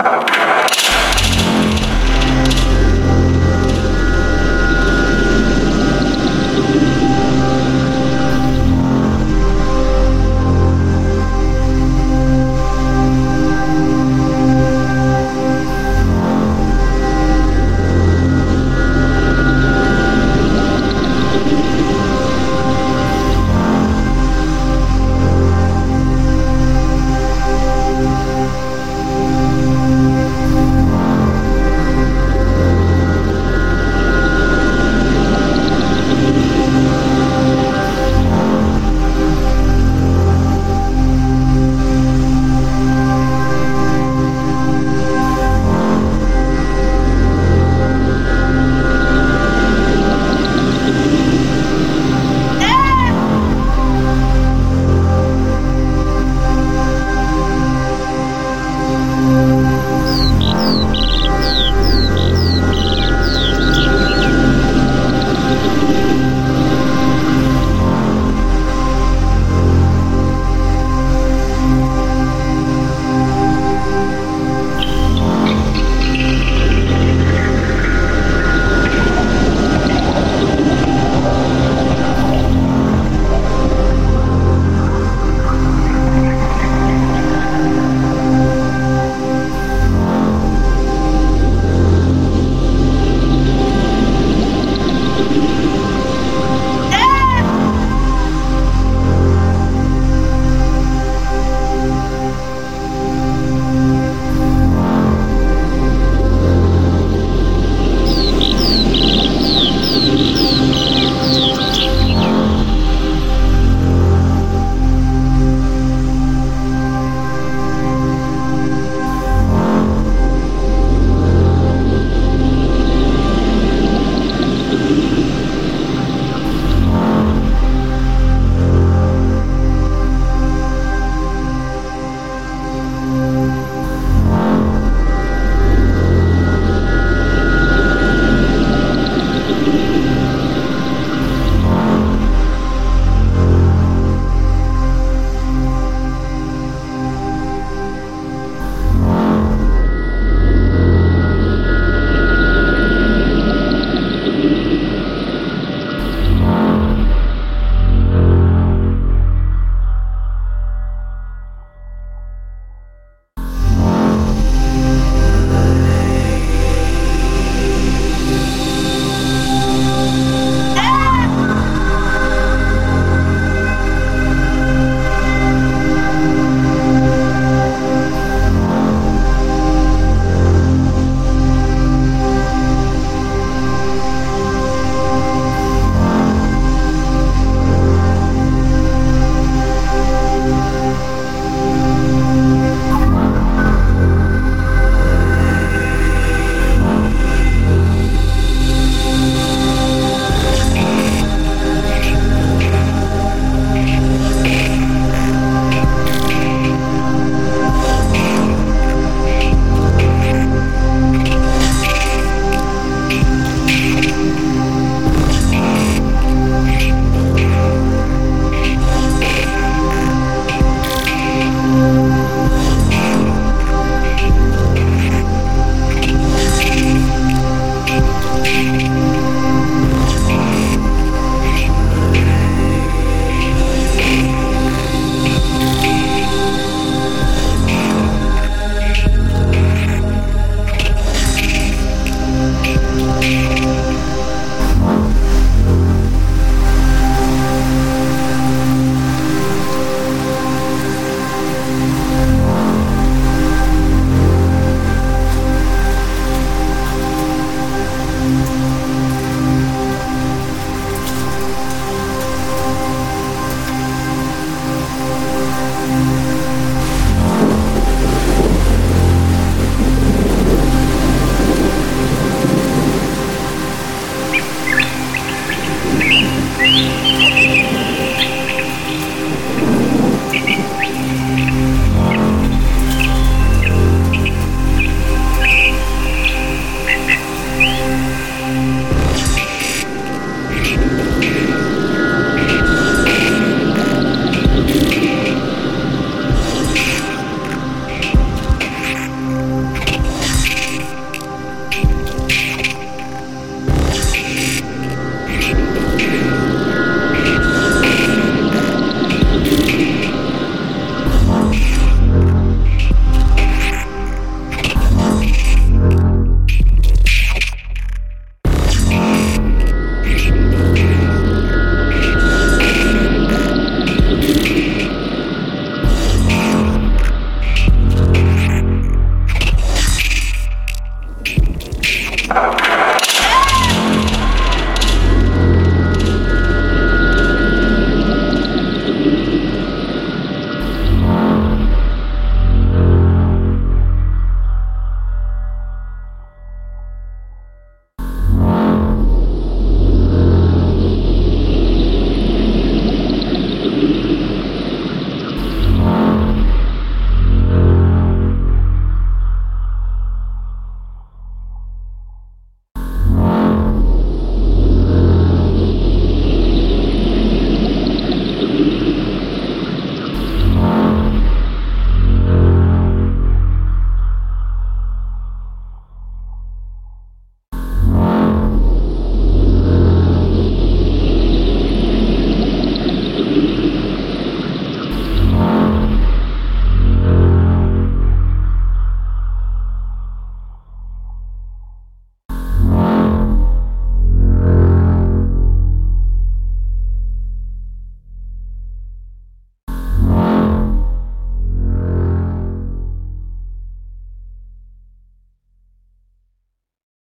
Oh.